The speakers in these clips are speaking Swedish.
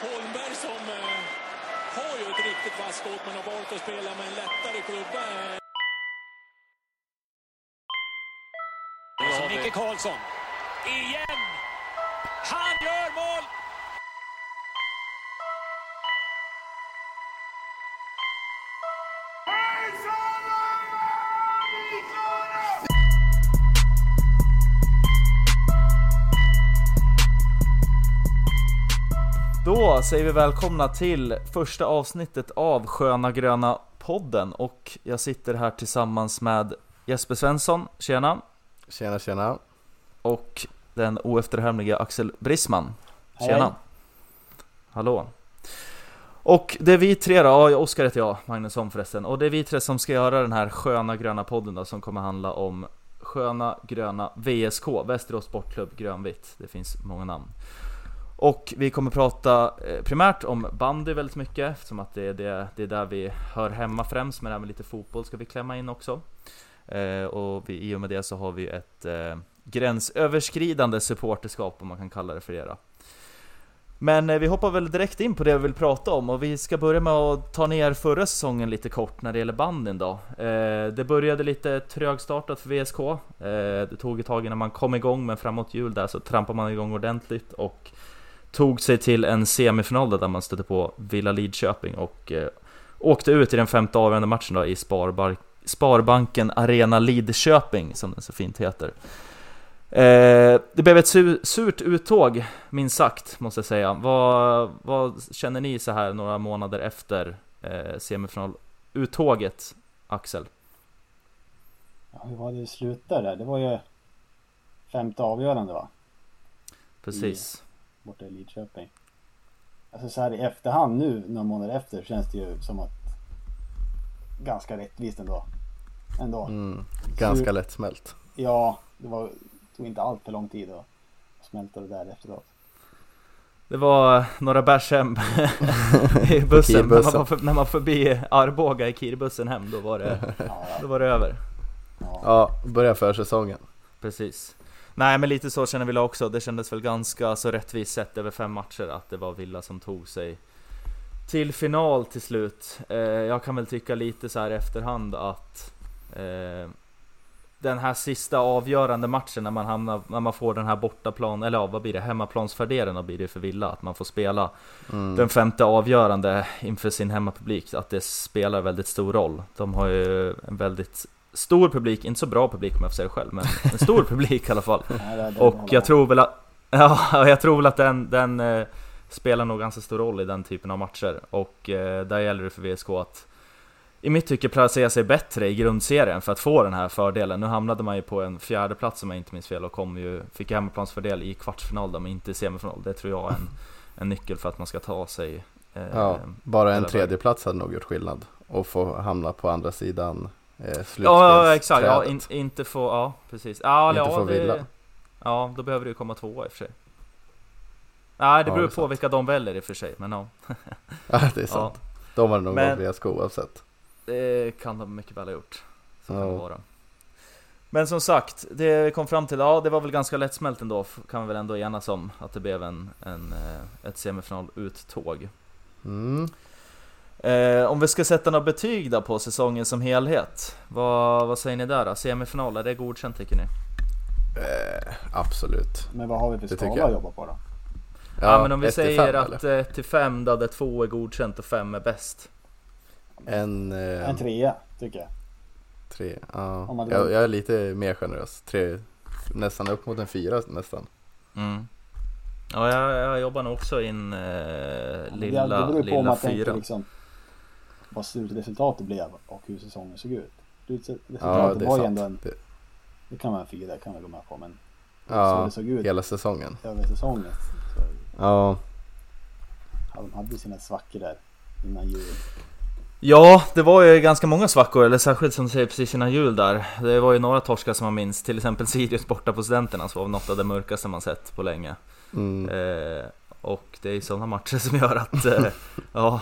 Holmberg som eh, har ju ett riktigt vasst skott men har valt att spela med en lättare klubba. Så Micke Karlsson. Igen! Han gör mål! Då säger vi välkomna till första avsnittet av Sköna Gröna podden och jag sitter här tillsammans med Jesper Svensson, tjena! Tjena tjena! Och den oefterhärmliga Axel Brisman, tjena! Hej. Hallå! Och det är vi tre då, ja Oskar heter jag, Magnusson förresten, och det är vi tre som ska göra den här Sköna Gröna podden då som kommer handla om Sköna Gröna VSK, Västerås Sportklubb Grönvitt, det finns många namn. Och vi kommer prata eh, primärt om bandy väldigt mycket eftersom att det är, det, det är där vi hör hemma främst men även lite fotboll ska vi klämma in också. Eh, och vi, i och med det så har vi ett eh, gränsöverskridande supporterskap om man kan kalla det för det då. Men eh, vi hoppar väl direkt in på det vi vill prata om och vi ska börja med att ta ner förra säsongen lite kort när det gäller bandyn då. Eh, det började lite trögstartat för VSK. Eh, det tog ett tag innan man kom igång men framåt jul där så trampade man igång ordentligt och tog sig till en semifinal där man stötte på Villa Lidköping och eh, åkte ut i den femte avgörande matchen då i Sparbar Sparbanken Arena Lidköping som den så fint heter. Eh, det blev ett su surt uttåg, minst sagt, måste jag säga. Vad, vad känner ni så här några månader efter eh, semifinaluttåget, Axel? Ja, hur var det det slutade? Det var ju femte avgörande va? Precis. Borta i Lidköping. Alltså så här i efterhand nu, några månader efter, känns det ju som att ganska rättvist ändå. Ändå. Mm, ganska Så- lättsmält. Ja, det var, tog inte allt för lång tid att smälta det där efteråt. Det var några bärs hem i bussen, när man, var för, när man förbi Arboga i Kirbussen hem, då var det, Ja, då var det över. ja. Ja, börja försäsongen. Precis. Nej men lite så känner Villa också, det kändes väl ganska så rättvist sett över fem matcher att det var Villa som tog sig till final till slut. Eh, jag kan väl tycka lite så här i efterhand att eh, den här sista avgörande matchen när man hamnar, när man får den här bortaplan, eller ja, vad blir det, hemmaplansfördelen blir det för Villa? Att man får spela Mm. den femte avgörande inför sin hemmapublik, att det spelar väldigt stor roll. De har ju en väldigt stor publik, inte så bra publik om jag får säga det själv, men en stor publik i alla fall. Och jag tror väl att, ja, jag tror väl att den, den eh, spelar nog ganska stor roll i den typen av matcher. Och eh, där gäller det för VSK att i mitt tycke placera sig bättre i grundserien för att få den här fördelen. Nu hamnade man ju på en fjärde plats om jag inte minns fel och kom ju, fick hemmaplansfördel i kvartsfinal då, men inte i semifinal. Det tror jag är en, en nyckel för att man ska ta sig eh, Ja, bara en tredje plats hade nog gjort skillnad. Och få hamna på andra sidan eh, Ja, ja exakt, ja, in, inte få, ja precis. Ja, Inte ja, få det, Villa. ja, då behöver det ju komma tvåa i och för sig. Nej, det Ja, beror det är på sant. vilka de väljer i och för sig, men ja. Ja, det är sant. De hade nog Men- valt VSK oavsett. Det kan de mycket väl ha gjort. Så kan det Ja. vara. Men som sagt, det vi kom fram till, ja det var väl ganska lättsmält ändå, kan vi väl ändå enas om. Att det blev en, en, eh, ett semifinaluttåg. Mm. Eh, om vi ska sätta några betyg då på säsongen som helhet. Vad, vad säger ni där då? Semifinal, är det godkänt tycker ni? Eh, absolut. Men vad har vi för Det skala att jobba på då? Ja, men om vi säger fem, att eller? 1 till 5 då, där 2 är godkänt och 5 är bäst. En, eh, En trea, tycker jag. tre. Ja. Jag, jag är lite mer generös. Tre, nästan upp mot en fyra nästan. Mm. Ja, jag, jag jobbar nog också in eh, det, lilla, det beror ju på om lilla fyra. liksom vad slutresultatet blev och hur säsongen såg ut. Ja, Slutresultatet det var ju ändå en, Det, kan vara en fyra, det kan man gå med på, men så ja, det såg ut hela säsongen. över säsongen så Ja, ja, de hade ju sina svackor där innan jul. Ja, det var ju ganska många svackor, eller särskilt som du säger precis innan jul där. Det var ju några torskar som man minns, till exempel Sirius borta på Studenterna som var något av det mörkaste man sett på länge. mm. Eh, och det är ju sådana matcher som gör att eh, ja,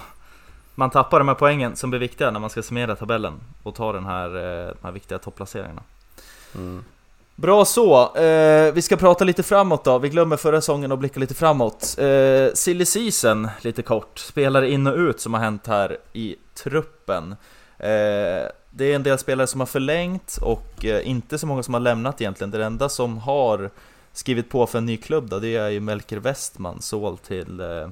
man tappar de här poängen som blir viktiga när man ska summera tabellen och ta den här, eh, de här viktiga topplaceringarna. Mm. Bra så, eh, vi ska prata lite framåt då, vi glömmer förra säsongen och blickar lite framåt. Eh, silly season, lite kort, spelare in och ut som har hänt här i truppen. Eh, det är en del spelare som har förlängt och eh, inte så många som har lämnat egentligen. Det enda som har skrivit på för en ny klubb då, det är ju Melker Westman, såld till eh,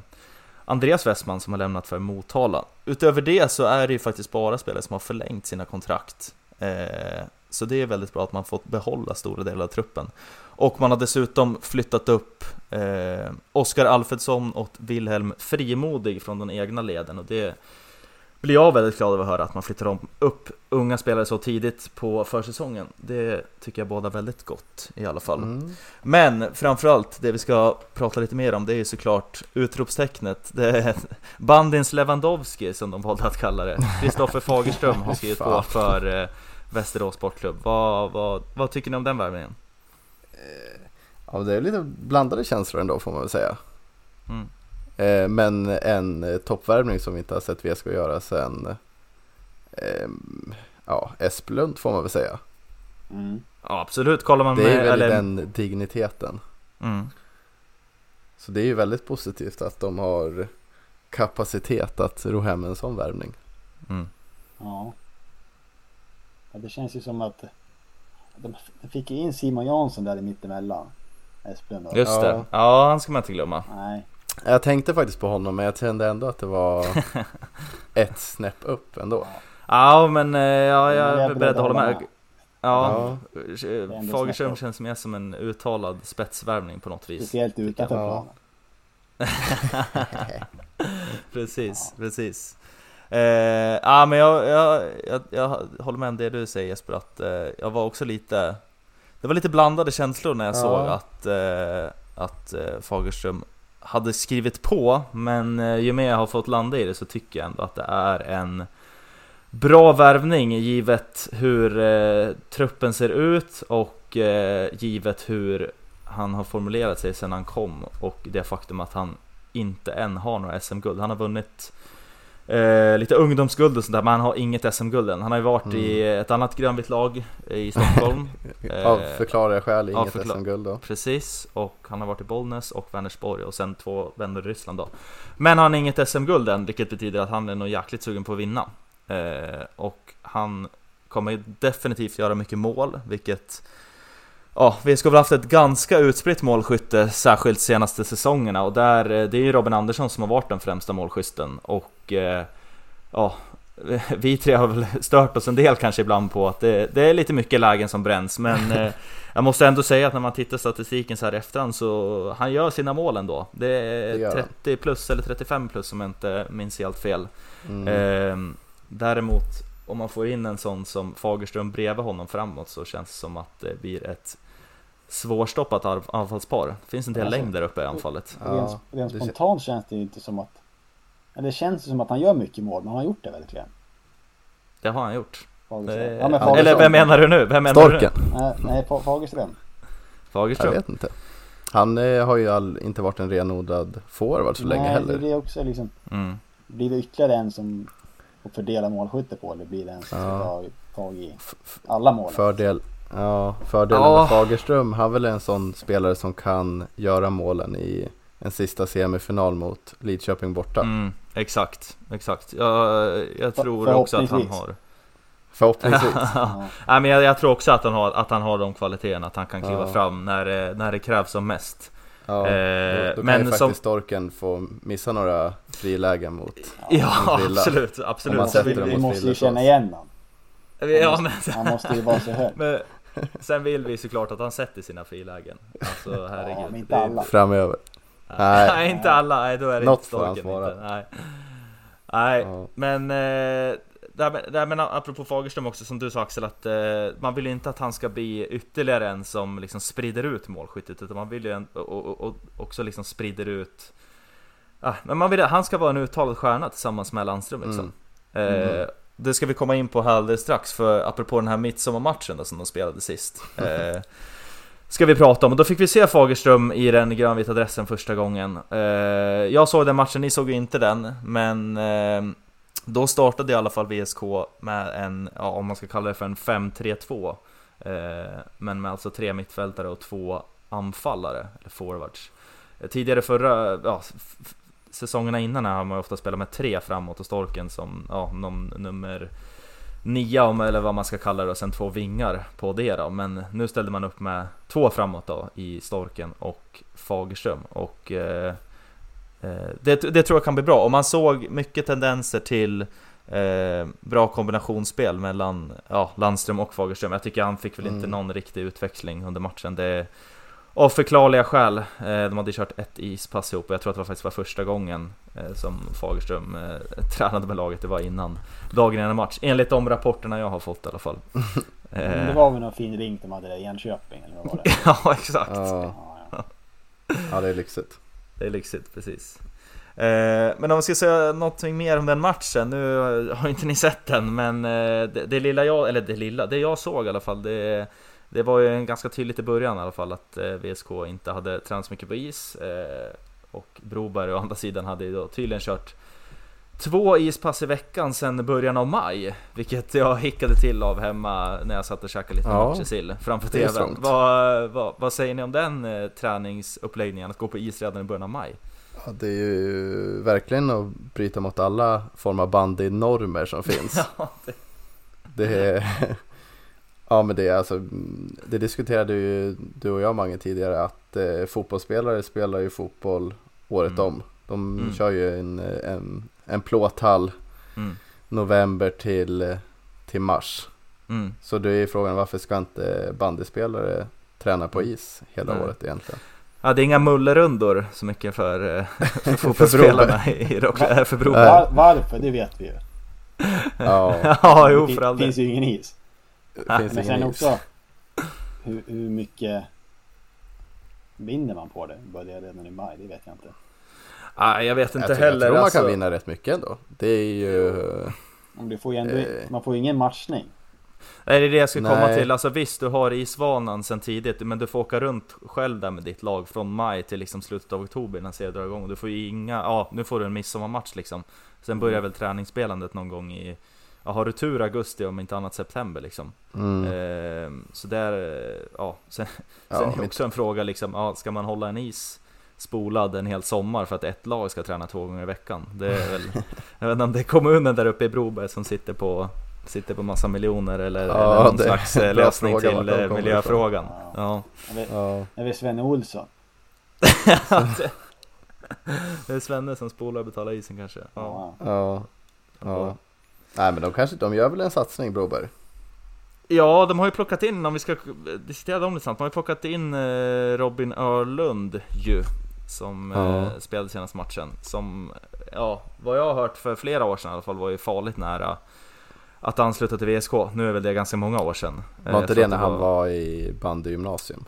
Andreas Westman som har lämnat för Motala. Utöver det så är det ju faktiskt bara spelare som har förlängt sina kontrakt. Eh, så det är väldigt bra att man fått behålla stora delar av truppen. Och man har dessutom flyttat upp eh, Oskar Alfredsson och Wilhelm Frimodig från den egna leden och det blir jag väldigt glad över att höra att man flyttar om upp unga spelare så tidigt på försäsongen. Det tycker jag båda väldigt gott i alla fall. Mm. Men framförallt, det vi ska prata lite mer om, det är ju såklart utropstecknet. Det är Bandins Lewandowski som de valde att kalla det. Kristoffer Fagerström har skrivit på för eh, Västerås Sportklubb. Vad, vad, vad tycker ni om den värvningen? Ja, det är lite blandade känslor ändå får man väl säga. Mm. Eh, men en eh, toppvärvning som vi inte har sett VSK göra sen eh, ja, Esplund får man väl säga. Mm. Ja absolut, kollar man Det är med... väl Eller, den digniteten. mm, Så det är ju väldigt positivt att de har kapacitet att ro hem en sån värvning. mm. Ja. ja. Det känns ju som att de fick ju in Simon Jansson där i mittemellan. Esplund. Just Ja. det, ja han ska man inte glömma. Nej. Jag tänkte faktiskt på honom men jag kände ändå att det var ett snäpp upp ändå. Ja men eh, ja, jag är beredd att hålla med. Ja, ändå Fagerström känns mer som en uttalad spetsvärvning på något vis. Speciellt utanför Ja. planen. precis, precis. Eh, ja men jag, jag, jag, jag håller med om det du säger Jesper, att eh, jag var också lite Det var lite blandade känslor när jag Ja. såg att, eh, att eh, Fagerström hade skrivit på Men eh, ju mer jag har fått landa i det så tycker jag ändå att det är en Bra värvning givet hur eh, truppen ser ut och eh, givet hur han har formulerat sig sedan han kom och det faktum att han inte än har några SM-guld. Han har vunnit eh, lite ungdomsguld och sånt där, men han har inget SM-guld än. Han har ju varit i ett annat grönvitt lag i Stockholm. Eh, Av förklarliga skäl inget förklar- SM-guld då. Precis, och han har varit i Bollnäs och Vänersborg och sen två vändor i Ryssland då. Men han har inget SM-guld än, vilket betyder att han är nog jäkligt sugen på att vinna. Eh, och han kommer definitivt göra mycket mål, vilket Ja, vi ska väl haft ett ganska utspritt målskytte, särskilt senaste säsongerna och där, eh, det är ju Robin Andersson som har varit den främsta målskytten och eh, ja, vi tre har väl stört oss en del kanske ibland på att det, det är lite mycket lägen som bränns men eh, jag måste ändå säga att när man tittar statistiken så här i efterhand så han gör sina mål ändå. Det är Det gör han. 30 plus eller 35 plus om jag inte minns helt fel. Mm. Ehm, däremot om man får in en sån som Fagerström bredvid honom framåt så känns det som att det blir ett svårstoppat anfallspar. Det finns en del Alltså, längd där uppe i anfallet. Ja, rent, rent det spontant känns det inte som att... Det känns som att han gör mycket mål, men han har gjort det verkligen. Det har han gjort. Fagerström. Det- Ja, men Eller Fagerström. vem menar du nu? Vem menar Storken? Nej, nej Fa- Fagerström. du? Jag Fagerström? vet inte. Han eh, har ju all, inte varit en renodlad forward så länge nej, heller. det är också liksom... Mm. Blir det ytterligare en som får fördela målskytte på eller blir det en som ska Ja. ta tag i alla mål? Fördel, ja, fördelen Ja. med Fagerström, han är väl en sån spelare som kan göra målen i en sista semifinal mot Lidköping borta. Mm, exakt, exakt. Jag, jag För- tror också att han har... Förhoppningsvis. Ja. Nej, men jag, jag tror också att han har, att han har de kvaliteterna, att han kan kliva Ja. fram när, det- när det krävs som mest. Ja, Eh, då, då kan men ju som- faktiskt Storken få missa några frilägen mot Ja, en frilla. absolut, Om absolut. man vi, vi mot måste ju känna igen honom. Ja, men, Han måste ju vara så hög. men sen vill vi såklart att han sätter sina frilägen. Alltså herregud. Ja, men inte alla. framöver. Nej, Nej. inte alla, nej då är det Något inte Storken inte. Nej, nej Ja. men eh, där, med- där, men apropå Fagerström också som du sa Axel att eh, man vill ju inte att han ska bli ytterligare en som liksom sprider ut målskyttet utan man vill ju en, och, och, och också liksom sprider ut ah, men man vill han ska vara en uttalad stjärna tillsammans med Landström liksom. Eh, Mm. det ska vi komma in på här alldeles strax för apropå den här midsommarmatchen då, som de spelade sist. Eh, ska vi prata om och då fick vi se Fagerström i den grönvita dressen första gången. Eh, jag såg den matchen, ni såg ju inte den, men eh, då startade i alla fall VSK med en, ja, om man ska kalla det för en 5-3-2. Eh, men med alltså tre mittfältare och två anfallare, eller forwards. Eh, tidigare förra, ja, säsongerna innan här har man ju ofta spelat med tre framåt och Storken som ja, någon nummer nia om- eller vad man ska kalla det och sen två vingar på det då. Men nu ställde man upp med två framåt då i Storken och Fagerström och eh, eh, det, det tror jag kan bli bra och man såg mycket tendenser till eh, bra kombinationsspel mellan ja, Landström och Fagerström. Jag tycker han fick väl inte Mm. någon riktig utväxling under matchen. Det av förklarliga skäl. Eh, de hade kört ett ispass ihop och jag tror att det var faktiskt var första gången som Fagerström eh, tränade med laget. Det var innan dagen innan match. Enligt de rapporterna jag har fått i alla fall. Men Eh, det var väl någon fin ring de hade där i Enköping eller vad var det? ja, exakt. Ja, Ja, ja. ja, det är lyxigt. Det är lyxigt, precis. Eh, men om vi ska säga någonting mer om den matchen, nu har inte ni sett den, men eh, det, det lilla jag, eller det lilla, det jag såg i alla fall, det, det var ju en ganska tydligt i början i alla fall att eh, VSK inte hade tränat så mycket på is. Och Broberg å andra sidan hade ju då tydligen kört två ispass i veckan sedan början av maj. Vilket jag hickade till av hemma när jag satt och käkade lite Ja, matjessill framför TVn. Vad, vad, vad säger ni om den eh, träningsuppläggningen, att gå på is redan i början av maj? Ja, det är ju verkligen att bryta mot alla former av bandynormer som finns. Ja, det, Det är, ja men det är alltså, det diskuterade ju du och jag Mange tidigare att eh, fotbollsspelare spelar ju fotboll året Mm. om. De Mm. kör ju en, en, en plåthall mm, november till, till mars. mm. Så det är frågan varför ska inte bandyspelare träna på is hela Nej. året egentligen? Ja, det är inga mullerundor så mycket för, eh, för fotbollsspelarna i äh, för Broberg. Var, varför? Det vet vi ju. Ja, Ja, jo det för all fin- finns ju ingen is. Finns Men sen också hur, hur mycket vinner man på det? Börjar redan i maj? Det vet jag inte. Nej, jag vet inte jag, tror, jag heller. tror man alltså. kan vinna rätt mycket ändå. Det är ju... Om du får ju ändå, Eh. man får ju ingen matchning. Nej, det är det jag ska komma Nej. till. Alltså visst, du har isvanan sen tidigt, men du får åka runt själv där med ditt lag från maj till liksom slutet av oktober när serien drar igång. Du får ju inga, ja nu får du en midsommarmatch liksom. Sen börjar väl träningsspelandet någon gång i, ja har du tur augusti om inte annat september liksom. Mm, Ehm, så där, eh, ja. Sen, Ja, sen är det också en fråga liksom, ja, ska man hålla en is spolad en hel sommar för att ett lag ska träna två gånger i veckan? Det är väl, jag vet inte om det är kommunen där uppe i Broberg som sitter på Sitter på massa miljoner eller, Ja, eller någon det slags eh, lösning fråga till eh, miljöfrågan. ifrån. Ja. Vet, ja. Svenne Olsson. det, det är Svenne som spolar och betalar isen kanske. Ja. Ja. Ja, ja. Nej men de kanske, de gör väl en satsning Broberg? Ja, de har ju plockat in, om vi ska diskutera dem lite snabbt, de har ju plockat in eh, Robin Örlund ju Som Ja. eh, spelade senaste matchen Som, ja, vad jag har hört för flera år sedan i alla fall var ju farligt nära Att ansluta till VSK, nu är väl det ganska många år sedan Eh, Var jag inte det när han var i bandygymnasium?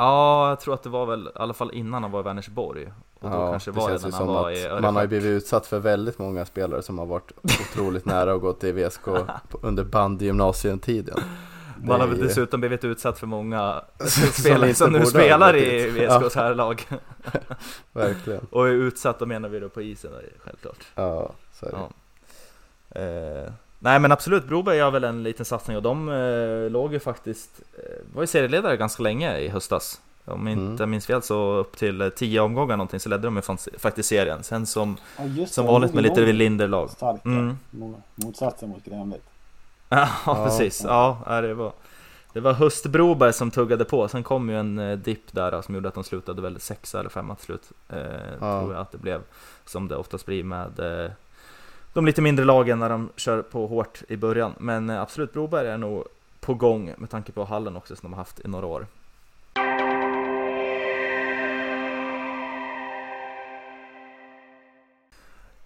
Ja, jag tror att det var väl i alla fall innan han var i Vänersborg Och då Ja, kanske det var det känns när han som var i att man har ju Örebro blivit utsatt för väldigt många spelare som har varit otroligt nära att gå till VSK under bandygymnasietiden. Man har Det väl dessutom blivit utsatt för många spelare som nu spelar i. VSKs herrlag Verkligen. Och är utsatt, då menar vi då på isen självklart Ja, så är det. Ja. Eh, nej men absolut, Broberg gör väl en liten satsning och de eh, låg ju faktiskt, eh, var ju serieledare ganska länge i höstas. Om jag Mm. inte minns fel så upp till eh, 10 omgångar någonting så ledde de ju faktiskt serien. Sen som, Ja, som vanligt med lite Linderlag. Starka. Mm. Motsatsen mot Grönvitt. Ja, Ja. precis, ja det var det var höst Broberg som tuggade på, sen kom ju en eh, dipp där då, som gjorde att de slutade väl sexa eller femma till slut. Eh, Ja. Tror jag att det blev, som det oftast blir med eh, de lite mindre lagen när de kör på hårt i början. Men eh, absolut, Broberg är nog på gång med tanke på hallen också som de har haft i några år.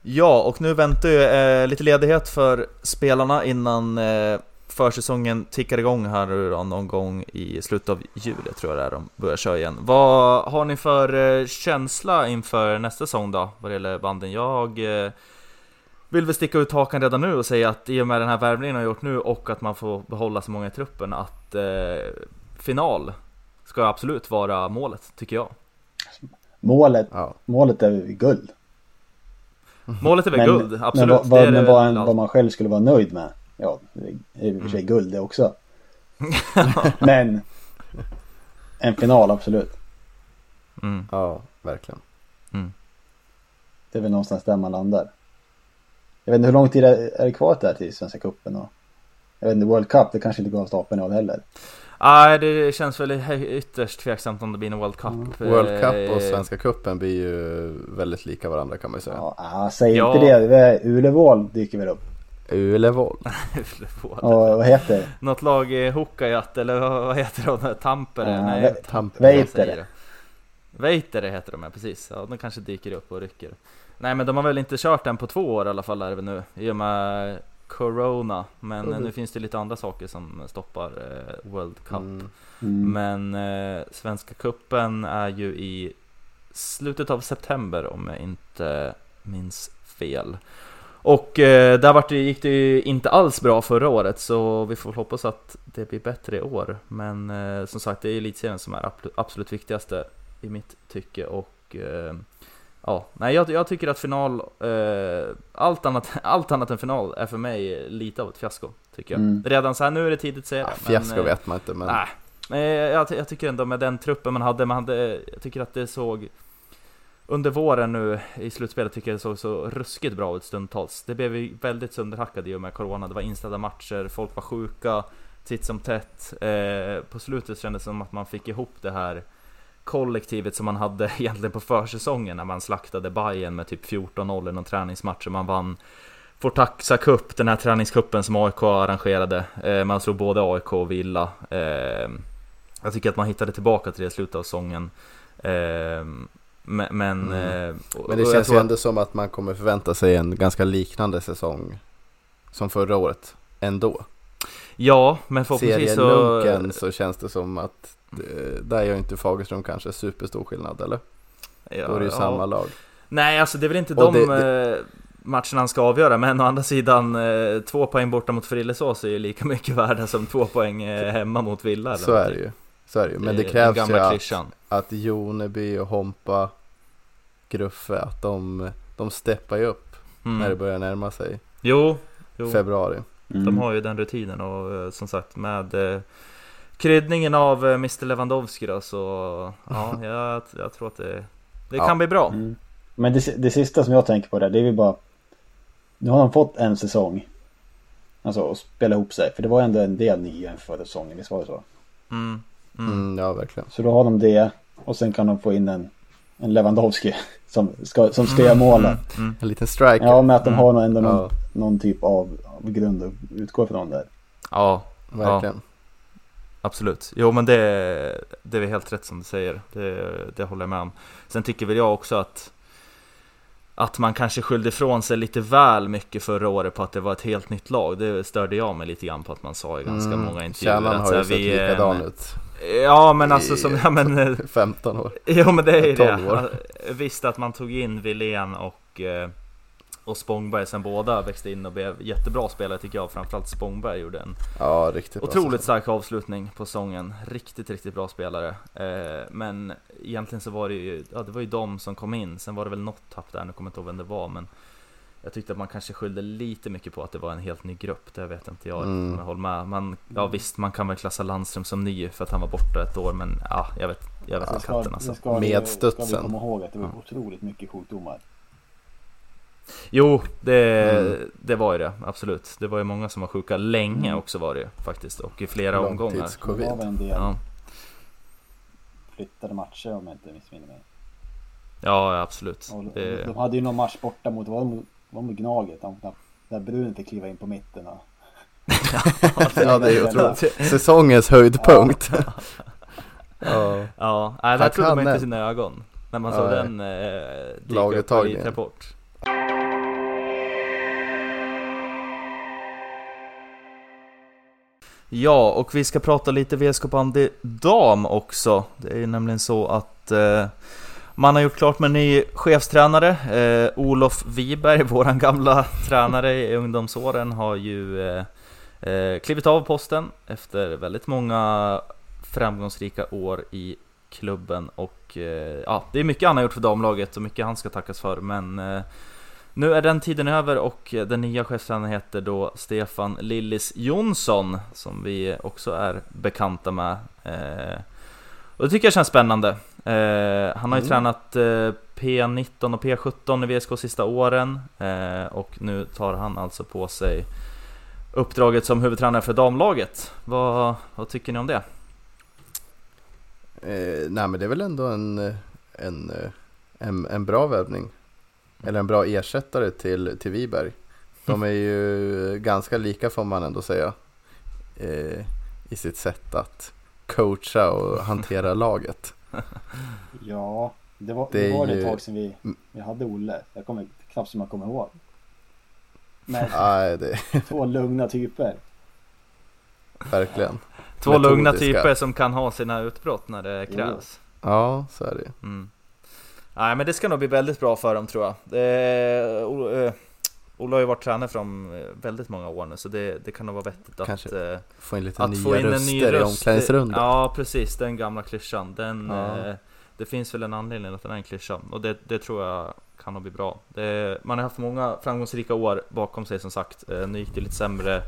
Ja, och nu väntar ju eh, lite ledighet för spelarna innan eh, försäsongen tickar igång här nu då, någon gång i slutet av juli tror jag det är de börjar köra igen. Vad har ni för eh, känsla inför nästa säsong då, vad det gäller banden? Jag eh, vill väl sticka ut hakan redan nu och säga att i och med den här värvningen har gjort nu och att man får behålla så många i truppen att eh, final ska absolut vara målet, tycker jag. Målet, Ja. målet är ju guld. Målet är väl Men- guld, absolut. Men, vad, vad, det är men det vad, en, vad man själv skulle vara nöjd med. Ja, det är i och för sig Mm. guld det också. Men en final absolut. Mm. Ja, verkligen. Det är väl någonstans där man landar. Jag vet inte hur lång tid är det kvar där till Svenska cupen och jag vet inte, World Cup, det kanske inte går av stapeln år heller. Nej, det känns väl ytterst tveksamt om det blir en World Cup. World Cup och Svenska Cupen blir ju väldigt lika varandra kan man ju säga. Ja, ah, säg Ja. inte det. Uleål dyker väl upp. Ulevoll. Och vad heter det? Något lag i Hookajat eller vad heter de? Tampere? Ja, Nej, Ve- Tamp- vad Veitere. Veitere heter de ja, precis. Ja, de kanske dyker upp och rycker. Nej men de har väl inte kört den på två år i alla fall är det väl nu i och med Corona. Men eh, nu finns det lite andra saker som stoppar eh, World Cup. Mm. Mm. Men eh, Svenska Kuppen är ju i slutet av september om jag inte minns fel. Och eh, där vart det, gick det ju inte alls bra förra året så vi får hoppas att det blir bättre i år. Men eh, som sagt det är elitserien som är absolut viktigaste i mitt tycke och eh, Ja, nej jag, jag tycker att final, eh, allt, annat, allt annat än final är för mig lite av ett fiasko tycker jag. Mm. Redan så här, nu är det tidigt att säga Ja, det. fiasko men, eh, vet man inte men Nej, men jag, jag tycker ändå med den truppen man hade, man hade, jag tycker att det såg under våren nu i slutspelet tycker jag det såg så ruskigt bra ut stundtals. Det blev ju väldigt sönderhackat i och med Corona. Det var inställda matcher, folk var sjuka, titt som tätt. Eh, på slutet kändes det som att man fick ihop det här kollektivet som man hade egentligen på försäsongen när man slaktade Bayern med typ 14-0 i någon träningsmatch och man vann Fortaxa Cup, den här träningskuppen som AIK arrangerade. Eh, man slog både AIK och Villa. Eh, jag tycker att man hittade tillbaka till det i slutet av säsongen. Eh, men, men, Mm. och- Men det känns ju att- ändå som att man kommer förvänta sig en ganska liknande säsong som förra året ändå. Ja, men förhoppningsvis så... Serielunken så känns det som att där gör inte Fagerström kanske superstor skillnad eller? Ja, Då är det ju ja. samma lag. Nej, alltså det är väl inte Och de det- eh, matcherna han ska avgöra, men å andra sidan eh, två poäng borta mot Frillesås är ju lika mycket värda som två poäng eh, hemma mot Villa. eller Så är det ju. Så är det ju. Men det Eh, krävs ju att, att Joneby och Hompa, Gruffe, att de, de steppar ju upp Mm. när det börjar närma sig Jo, jo. februari. Mm. De har ju den rutinen och eh, som sagt med eh, kryddningen av eh, Mr Lewandowski då så ja, jag, jag tror att det, det Ja. kan bli bra. Mm. Men det, det sista som jag tänker på där, det är ju bara Nu har de fått en säsong Alltså att spela ihop sig. För det var ändå en del nya inför säsongen, visst var det så? Mm. Mm. Mm, ja, verkligen. Så då har de det och sen kan de få in en, en Lewandowski som ska, som ska göra målen. Mm. En liten striker. Ja, men att de Mm. har ändå någon, Ja. någon typ av, av grund att utgå från där. Ja, verkligen. Absolut. Jo men det, det är väl helt rätt som du säger. Det, det håller jag med om. Sen tycker väl jag också att att man kanske skyllde ifrån sig lite väl mycket förra året på att det var ett helt nytt lag. Det störde jag mig lite grann på att man sa i ganska Mm, många intervjuer. Kärnan har ju sett är likadan ut. Ja men alltså som, ja men eh, 15 år. Jo men det är ju 12 år. det. Visst att man tog in Wilén och, eh, och Spångberg sen båda växte in och blev jättebra spelare tycker jag. Framförallt Spångberg gjorde en Ja, riktigt otroligt stark avslutning på säsongen. Riktigt, riktigt bra spelare. Eh, men egentligen så var det ju, ja det var ju de som kom in. Sen var det väl något tapp där, nu kommer jag inte ihåg vem det var. Men jag tyckte att man kanske skyllde lite mycket på att det var en helt ny grupp. Det vet inte jag Mm. om jag håller med. Man, ja visst, man kan väl klassa Landström som ny för att han var borta ett år. Men ja, jag vet, jag vet Ja, inte katten alltså. vi- Medstudsen. ska vi komma ihåg att det var otroligt mycket sjukdomar. Jo, det, Mm. det var ju det, absolut. Det var ju många som var sjuka länge Mm. också var det ju faktiskt. Och i flera omgångar. Det var en del Ja, flyttade matcher om jag inte missminner mig. ja absolut. Och Det, De hade ju någon match borta mot, vad var det, var det mot Gnaget? Där Brun fick kliva in på mitten. Och, Ja, det är ju otroligt. Säsongens höjdpunkt. ja. ja, nej, där Han trodde man inte sina ögon. När man såg Nej. den eh, dyka upp Laguttagningen. rapport. Ja, och vi ska prata lite VSK bandy dam också. Det är ju nämligen så att eh, man har gjort klart med en ny chefstränare. Eh, Olof Wiberg, våran gamla tränare i ungdomsåren, har ju eh, eh, klivit av posten efter väldigt många framgångsrika år i klubben och eh, ja, det är mycket han har gjort för damlaget och mycket han ska tackas för men eh, nu är den tiden över och den nya chefstränaren heter då Stefan Lillis Jonsson som vi också är bekanta med. Eh, och det tycker jag känns spännande. Eh, han har ju Mm. tränat eh, P19 och P17 i VSK sista åren eh, och nu tar han alltså på sig uppdraget som huvudtränare för damlaget. Vad, vad tycker ni om det? Eh, nej men det är väl ändå en, eh, en, en, en bra värvning. Eller en bra ersättare till, till Viberg. De är ju ganska lika får man ändå säga. Eh, I sitt sätt att coacha och hantera laget. Ja, det var Det var det ju- ett tag sedan vi, Mm. vi hade Olle. Jag kommer knappt som jag kommer ihåg. Men Nej, det två lugna typer. verkligen. Två lugna Metodiska. typer som kan ha sina utbrott när det Jo. krävs. Ja, så är det Mm. Nej men det ska nog bli väldigt bra för dem tror jag. Eh, Ola har ju varit tränare för dem eh, väldigt många år nu så det, det kan nog vara vettigt att, Kanske eh, Få in lite att nya få in en ny i röst. omklädningsrundan. Ja precis, den gamla klyschan. Den, Ja. eh, det finns väl en anledning att den är en klyscha och det, det tror jag kan nog bli bra. Det, man har haft många framgångsrika år bakom sig som sagt. Eh, Nu gick det lite sämre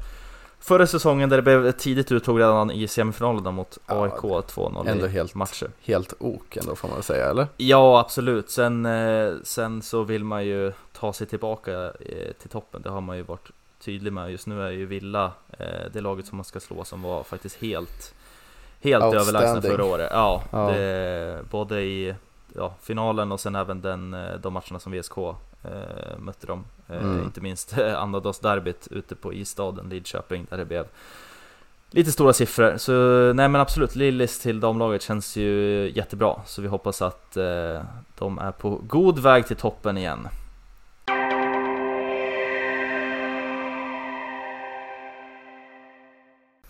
förra säsongen där det blev ett tidigt uttåg redan i semifinalen mot Ja, AIK 2-0 Ändå helt, matcher. helt ok ändå får man säga eller? Ja, absolut. Sen, eh, sen så vill man ju ta sig tillbaka eh, till toppen. Det har man ju varit tydlig med. Just nu är ju Villa eh, det laget som man ska slå som var faktiskt helt, helt överlägsna förra året. Ja, Ja. Det, både i ja, finalen och sen även den, de matcherna som VSK eh, mötte dem. Eh, Mm. Inte minst eh, Annandagsderbyt ute på isstaden Lidköping där det blev Lite stora siffror, så nej men absolut, Lillis till damlaget känns ju jättebra Så vi hoppas att eh, de är på god väg till toppen igen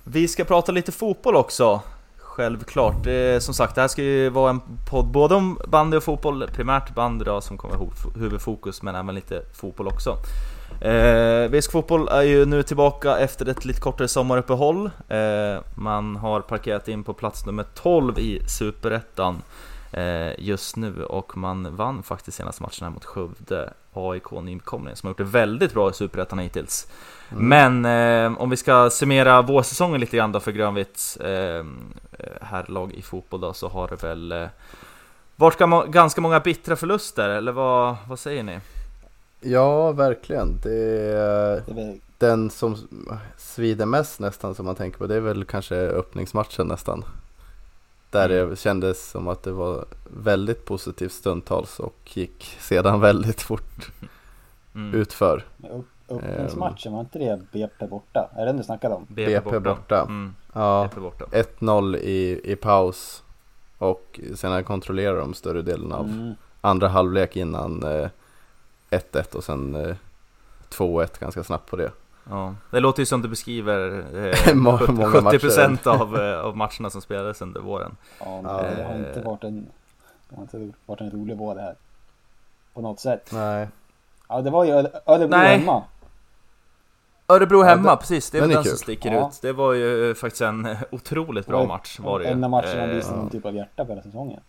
Vi ska prata lite fotboll också Självklart, det som sagt det här ska ju vara en podd både om bandy och fotboll Primärt bandy då som kommer huvudfokus men även lite fotboll också. Eh, VSK Fotboll är ju nu tillbaka efter ett lite kortare sommaruppehåll. Eh, man har parkerat in på plats nummer 12 i Superettan eh, just nu och man vann faktiskt senaste matchen här mot Skövde. AIK nykomling som har gjort det väldigt bra i Superettan hittills. Mm. Men eh, om vi ska summera vårsäsongen lite grann då för Grönvitts eh, herrlag i fotboll då så har det väl eh, varit ganska många bittra förluster eller vad, vad säger ni? Ja, verkligen. Det är den som svider mest nästan som man tänker på. Det är väl kanske öppningsmatchen nästan. Där Mm. det kändes som att det var väldigt positivt stundtals och gick sedan väldigt fort Mm. utför. öppningsmatchen, var inte det BP borta? Är det den du snackade om? BP borta. Mm, Ja, BP borta. 1-0 i, i paus och sen kontrollerar de större delen av Mm. andra halvlek innan eh, 1-1 och sen eh, 2-1 ganska snabbt på det. Ja, det låter ju som du beskriver eh, Må- 70, många 70% av, eh, av matcherna som spelades under våren. Ja, Ja. det har inte varit en, det har inte varit en rolig vår det här. På något sätt. Nej, Ja, det var ju Öre- Örebro Nej. hemma. Örebro Ja, hemma, den- precis. Det är den den som sticker Ja. ut. Det var ju faktiskt en eh, otroligt bra match var det ju. En av matcherna Eh, visade ja. någon typ av hjärta på hela säsongen.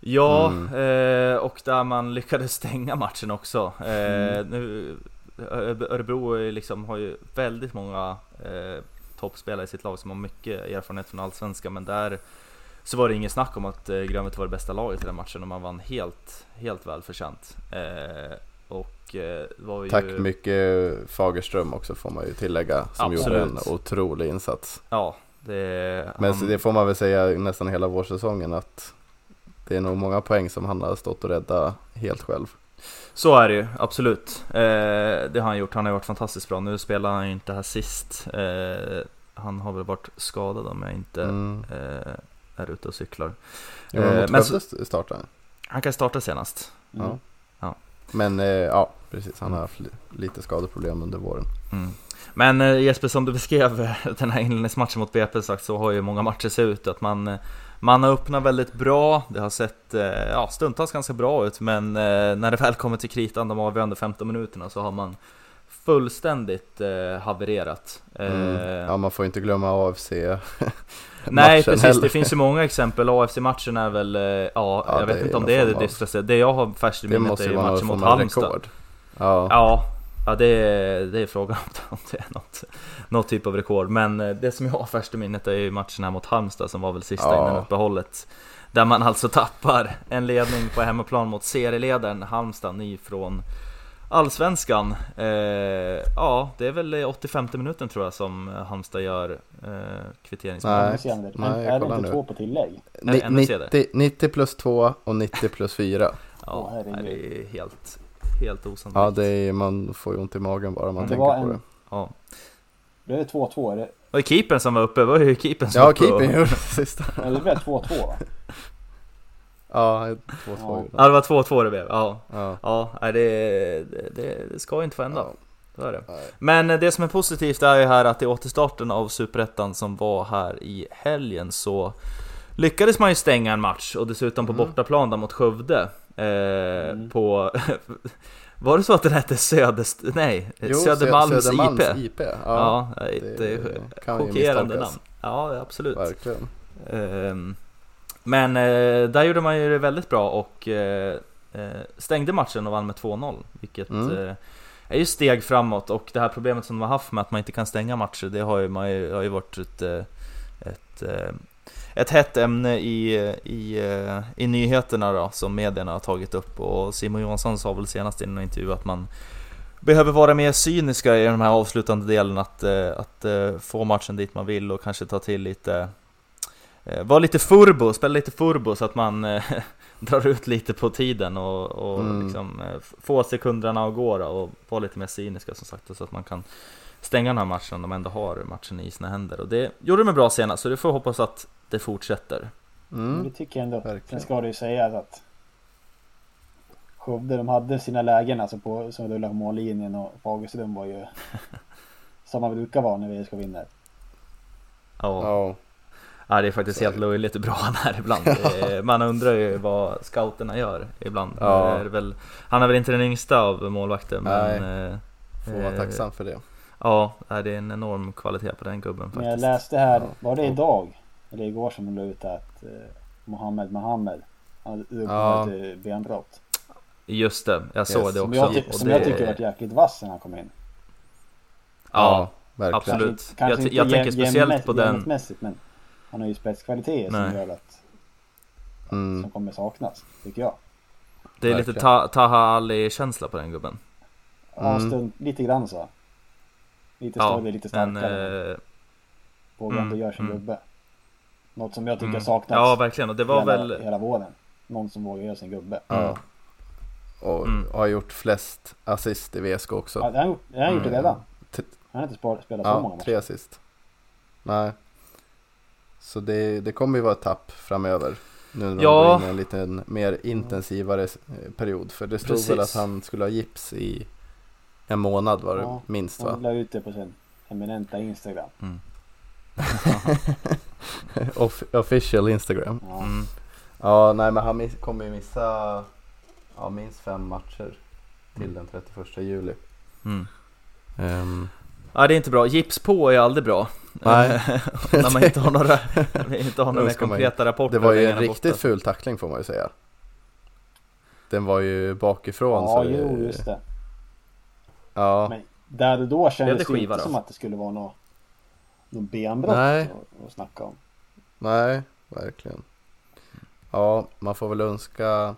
Ja, Mm. eh, och där man lyckades stänga matchen också. Eh, Mm. nu, Örebro liksom, har ju väldigt många eh, toppspelare i sitt lag som har mycket erfarenhet från Allsvenskan, men där så var det ingen snack om att eh, Grönvitt var det bästa laget i den matchen och man vann helt, helt välförtjänt. Eh, och eh, var ju... tack mycket Fagerström också får man ju tillägga som gjorde Absolut. en otrolig insats. Ja, det... Men han- det får man väl säga nästan hela vårsäsongen att det är nog många poäng som han har stått och rädda helt själv. Så är det ju, absolut. Eh, det har han gjort, han har varit fantastiskt bra. Nu spelar han ju inte här sist. Eh, han har väl varit skadad om jag inte Mm. eh, är ute och cyklar. Jo, men Eh, mot men Skövde startade han. Kan starta senast. Mm. Ja. Ja. Men eh, ja, precis. Han har haft li- lite skadeproblem under våren. Mm. Men eh, Jesper, som du beskrev den här inledningsmatchen mot BP sagt så har ju många matcher sett ut att man eh, man har öppnat väldigt bra, det har sett eh, ja, stundtals ganska bra ut men eh, när det väl kommer till kritan de avgörande 15 minuterna så har man fullständigt eh, havererat. Mm. Eh, Ja, man får inte glömma AFC Nej precis, heller. det finns ju många exempel. AFC-matchen är väl, ja, Ja, jag vet inte om det är det dystraste. Det jag har färst i minnet är ju matchen mot Halmstad. Ja, Ja, ja det, är, det är frågan om det är något, något typ av rekord. Men eh, det som jag har färskt i minnet är ju matchen här mot Halmstad som var väl sista Ja. innan uppehållet. Där man alltså tappar en ledning på hemmaplan mot serieledaren Halmstad, ny från Allsvenskan. Eh, ja, det är väl i 85 minuten tror jag som Halmstad gör eh, kvitteringsmål. Nej. Nej, är det inte nu. två på tillägg? Ni- ännu senare. 90, 90 plus 2 och 90 plus 4. Ja, nej, det är helt, helt osannolikt. Ja, det är, man får ju ont i magen bara man det tänker var på en- det. Ja. Då är det 2-2. Är det, Och keepern som var uppe, var ju keepern som Ja, var uppe och- keepern gjorde det sista. ja, det blev 2-2 va? Ja, 2-2 Ja. Ja, det var 2-2 det blev. Ja, Ja. ja det, det, det ska ju inte få hända. Ja. Det. Men det som är positivt är ju här att i återstarten av Superettan som var här i helgen så lyckades man ju stänga en match och dessutom på Mm. bortaplan där mot Skövde. Eh, Mm. På... Var det så att den hette Söderst... Nej, Jo, Södermalms, Södermalms IP? IP. Ja, Ja, nej, det det är chockerande namn. Ja, absolut. verkligen. Ehm, Men eh, där gjorde man ju det väldigt bra och eh, eh, stängde matchen och vann med 2-0 Vilket Mm. eh, är ju steg framåt och det här problemet som de har haft med att man inte kan stänga matcher Det har ju, man ju, har ju varit ett, eh, ett, eh, ett hett ämne i, i, eh, i nyheterna då som medierna har tagit upp. Och Simon Johansson sa väl senast i en intervju att man behöver vara mer cyniska i den här avslutande delen att, eh, att eh, få matchen dit man vill och kanske ta till lite Var lite furbo, spela lite furbo så att man drar ut lite på tiden och, och Mm. liksom eh, få sekunderna att gå då, och vara lite mer cyniska som sagt så att man kan stänga den här matchen om de ändå har matchen i sina händer och det gjorde de bra senast så det får hoppas att det fortsätter. Men Det Mm. tycker jag ändå. Verkligen. Sen ska det ju sägas att Skövde de hade sina lägen alltså på, som rullade på mållinjen och Fagerström var ju som man brukar vara när vi ska vinna. Ja. Ja, Ja, det är faktiskt Så helt löjligt bra han är ibland. Eh, Man undrar ju vad scouterna gör ibland. Ja. Är väl, han är väl inte den yngsta av målvakter, men... eh, får vara eh, tacksam för det. Ja, det är en enorm kvalitet på den gubben Men jag faktiskt. läste här, Ja. var det idag? Eller igår som de la ut att eh, Mohammed Mohammed hade Ja. ja. benbrott. Just det, jag såg Yes. det Som också. jag, ty- och som det- jag tycker varit jäkligt vass när han kom in. Ja, verkligen. absolut. Kanske Jag, inte jag tänker speciellt på den... men han har ju spetskvaliteter som gör att Mm. som kommer saknas, tycker jag. Det är lite verkligen. ta, Taha Ali-känsla på den gubben. Ja, Mm. stund, lite grann så. Lite Ja, större, lite men... starkare. Eh, Vågar ändå mm, göra sin mm. gubbe. Något som jag tycker mm. saknats Ja, verkligen. Och det var hela, väl... hela våren. Någon som vågar göra sin gubbe. Ja. Och Mm. har gjort flest assist i VSK också. Ja, det har han gjort, det har han gjort Mm. redan. Han har inte spelat så många Ja, matcher. tre assist. Nej. Så det, det kommer ju vara ett tapp framöver. Nu när Ja. de går in i en liten mer intensivare eh, period. För det stod Precis. väl att han skulle ha gips i en månad var det Ja. minst va? Han la ut det på sin eminenta Instagram. Mm. Off- official Instagram. Ja. Mm. Ja, nej men han kommer ju missa ja, minst fem matcher till den 31 juli. Mm. Ehm, Ja, det är inte bra. Gips på är aldrig bra. Nej. När man inte har några, inte har några mer konkreta rapporter. det var ju en riktigt borta. ful tackling får man ju säga. Den var ju bakifrån. Ja, så det- jo, just det. Ja, Men där och då kändes det det skiva inte då? som att det skulle vara något, något benbrott Nej. att, att snacka om. nej, verkligen. Ja, man får väl önska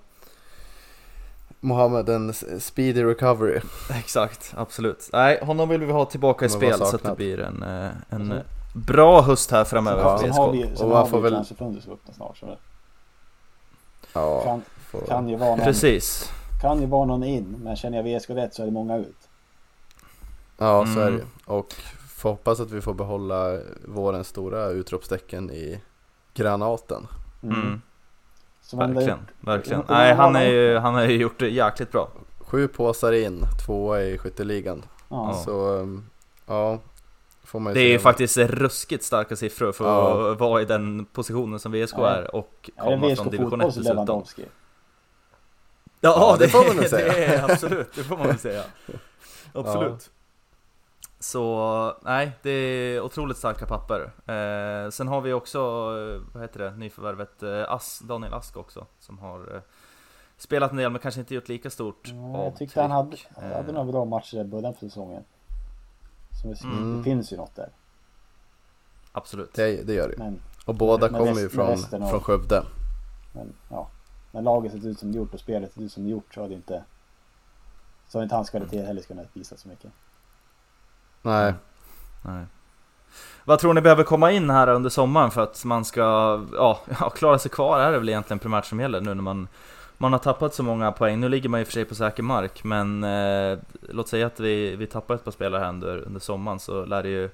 Mohammed en speedy recovery. Exakt, absolut. Nej, honom vill vi ha tillbaka i spel så att det blir en, eh, en eh, bra höst här framöver Ja. för Sen har vi, sen Och har får vi väl- öppna snart. Så det Ja, kan, får... kan, ju vara någon, Precis. kan ju vara någon in, men känner jag VSK rätt så är det många ut. ja så är det Mm. ju. Och får hoppas att vi får behålla vårens stora utropstecken i granaten. Mm. Som Verkligen, verkligen. Nej, han, har är han ju, han har ju gjort det jäkligt bra. Sju påsar in, tvåa i skytteligan. Ja. Så um, ja, får man ju Det är ju faktiskt ruskigt starka siffror för Ja. att vara i den positionen som VSK Ja. är och komma VSK från division 1 fotboll så dessutom. Ja, Ja, det, det får man nog säga. Det är absolut, det får man väl säga. Absolut. Så nej, det är otroligt starka papper. Eh, sen har vi också, eh, vad heter det, nyförvärvet eh, As, Daniel Ask också, som har eh, spelat en del men kanske inte gjort lika stort Ja, jag tyckte han hade, han hade Eh. några bra matcher i början på säsongen. Så det, Mm. det finns ju något där. Absolut. Det, det gör det. Men, Och båda kommer ju från, av- från Skövde. men ja. När laget sett ut som det gjort och spelet sett ut som det gjort så hade inte så har inte hans kvalitet heller kunnat visa så mycket. Nej, Nej. Vad tror ni behöver komma in här under sommaren för att man ska ja, klara sig kvar? är det väl egentligen primärt som gäller nu när man, man har tappat så många poäng. Nu ligger man i och för sig på säker mark, men eh, låt säga att vi, vi tappar ett par spelare här under, under sommaren så lär det ju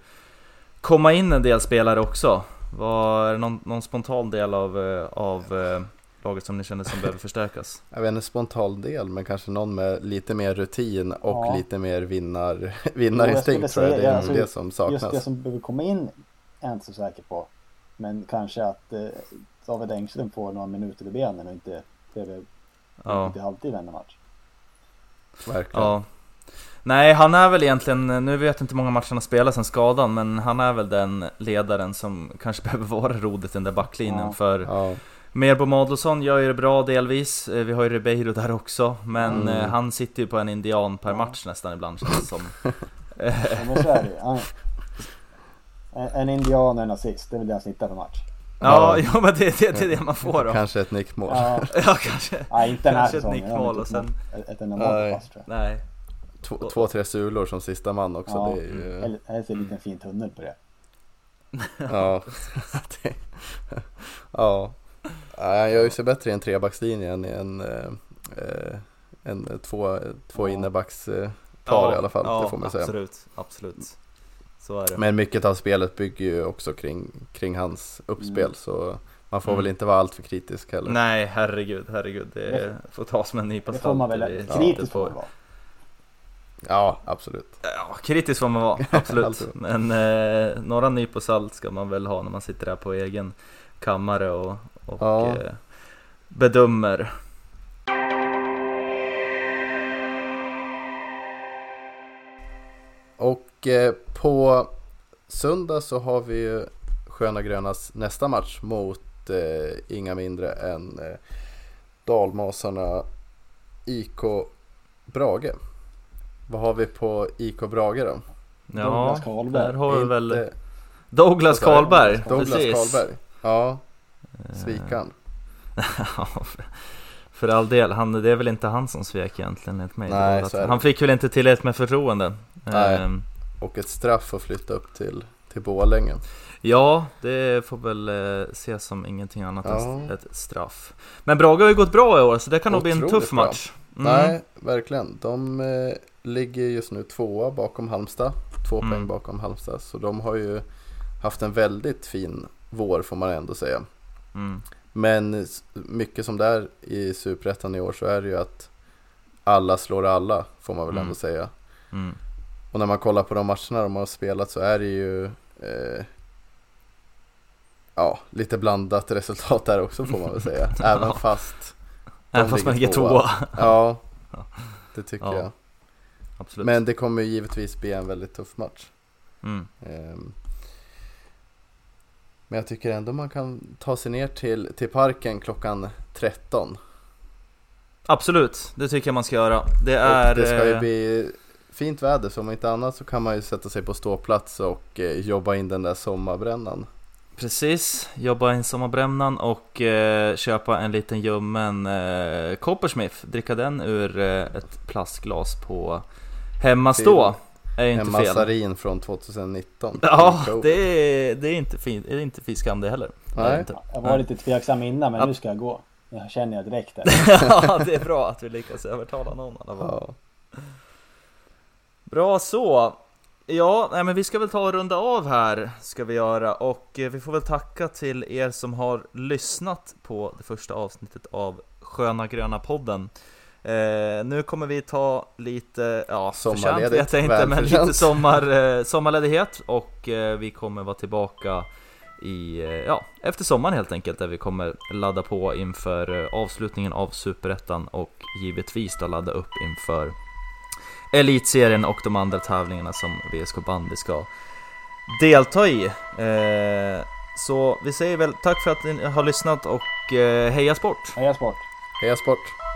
komma in en del spelare också. Var är det någon, någon spontan del av, eh, av eh, laget som ni känner som behöver förstärkas? jag vet inte spontan del, men kanske någon med lite mer rutin och Ja. lite mer vinnar, vinnarinstinkt tror jag. Det är alltså, det som saknas. Just det som behöver komma in är jag inte så säker på. Men kanske att eh, David Engström får några minuter i benen och inte behöver Ja. inte halvtid varenda match. Verkligen. Ja. Nej, han är väl egentligen, nu vet jag inte hur många matcher han har spelat sen skadan, men han är väl den ledaren som kanske behöver vara rodet i den där backlinjen. Ja. För Ja. Merbo Madelsson gör ju det bra delvis, Eh, vi har ju Ribeiro där också, men Mm. eh, han sitter ju på en indian per Ja. match nästan ibland känns det som. Ja, En, indian och en nazist, det är väl det han snittar per match. Ja, Ja. ja men det, det, det är det man får då. Kanske ett nickmål. Ja, Ja, kanske. nej, inte den här Kanske ett säsongen. Har nickmål och sen- Ett, ett enda Nej. mål pass tror jag. Nej. Två, två, tre sulor som sista man också. Ja. Det är ju, Eller, eller så är det en liten fin tunnel på det. ja. Ja. Nej, Han gör ju sig bättre i en trebackslinje än i en, eh, eh, en två, två Ja. innerbackspar par i alla fall. Ja, det får man säga. absolut, absolut. Så är det. Men mycket av spelet bygger ju också kring, kring hans uppspel. Mm. Så man får Mm. väl inte vara alltför kritisk heller. Nej, herregud, herregud. Det Det- får tas med en nypa Det får man väl. det Kritisk får på. man vara. Ja, absolut. Ja, kritisk får man vara, absolut. Men eh, några nypor salt ska man väl ha när man sitter där på egen kammare och, och Ja. eh, bedömer. Och eh, på söndag så har vi ju Sköna Grönas nästa match mot eh, inga mindre än eh, Dalmasarna IK Brage. Vad har vi på IK Brage då? Ja, Douglas Karlberg. där har vi väl Inte- Douglas? Karlberg. Douglas precis. Karlberg. Ja, svikan. Ja, för- all del, han, det är väl inte han som svek egentligen enligt mig. Nej, så han fick väl inte tillräckligt med förtroende. Nej. Ehm, Och ett straff att flytta upp till, till Borlänge. Ja, det får väl eh, ses som ingenting annat Ja. än ett straff. Men Brage har ju gått bra i år, så det kan nog bli en tuff bra. match. Mm. Nej, verkligen. De eh, ligger just nu tvåa bakom Halmstad. Två Mm. poäng bakom Halmstad. Så de har ju haft en väldigt fin vår får man ändå säga. Mm. Men mycket som det är i Superettan i år så är det ju att alla slår alla får man väl Mm. ändå säga. Mm. Och när man kollar på de matcherna de har spelat så är det ju eh, Ja, lite blandat resultat där också får man väl säga. Även fast Även fast man ligger tvåa. Ja, det tycker Ja, jag. Absolut. Men det kommer ju givetvis bli en väldigt tuff match. Mm. Ehm, Men jag tycker ändå man kan ta sig ner till, till parken klockan 13. Absolut, det tycker jag man ska göra. Det är... och det ska ju eh, bli fint väder så om inte annat så kan man ju sätta sig på ståplats och eh, jobba in den där sommarbrännan. Precis, jobba in sommarbrännan och eh, köpa en liten ljummen eh, Coppersmith. Dricka den ur eh, ett plastglas på hemmastå. Är ju En inte fel. massarin från 2019. Ja, det är, det är inte fint, det är inte det heller. Det det Nej. inte. Jag var lite tveksam innan men Ja. nu ska jag gå. Jag känner jag direkt där. ja, det är bra att vi lyckas övertala någon i alla fall. Ja. Bra så. Ja, nej, men vi ska väl ta och runda av här, ska vi göra. Och eh, vi får väl tacka till er som har lyssnat på det första avsnittet av Sköna Gröna podden. Eh, nu kommer vi ta lite, ja, förtjänt vet jag inte, men lite sommar, eh, sommarledighet. Och eh, vi kommer vara tillbaka i, eh, ja, efter sommaren helt enkelt, där vi kommer ladda på inför eh, avslutningen av Superettan och givetvis då ladda upp inför Elitserien och de andra tävlingarna som VSK Bandy ska delta i. Eh, så vi säger väl tack för att ni har lyssnat och eh, heja sport! Heja sport! Heja sport!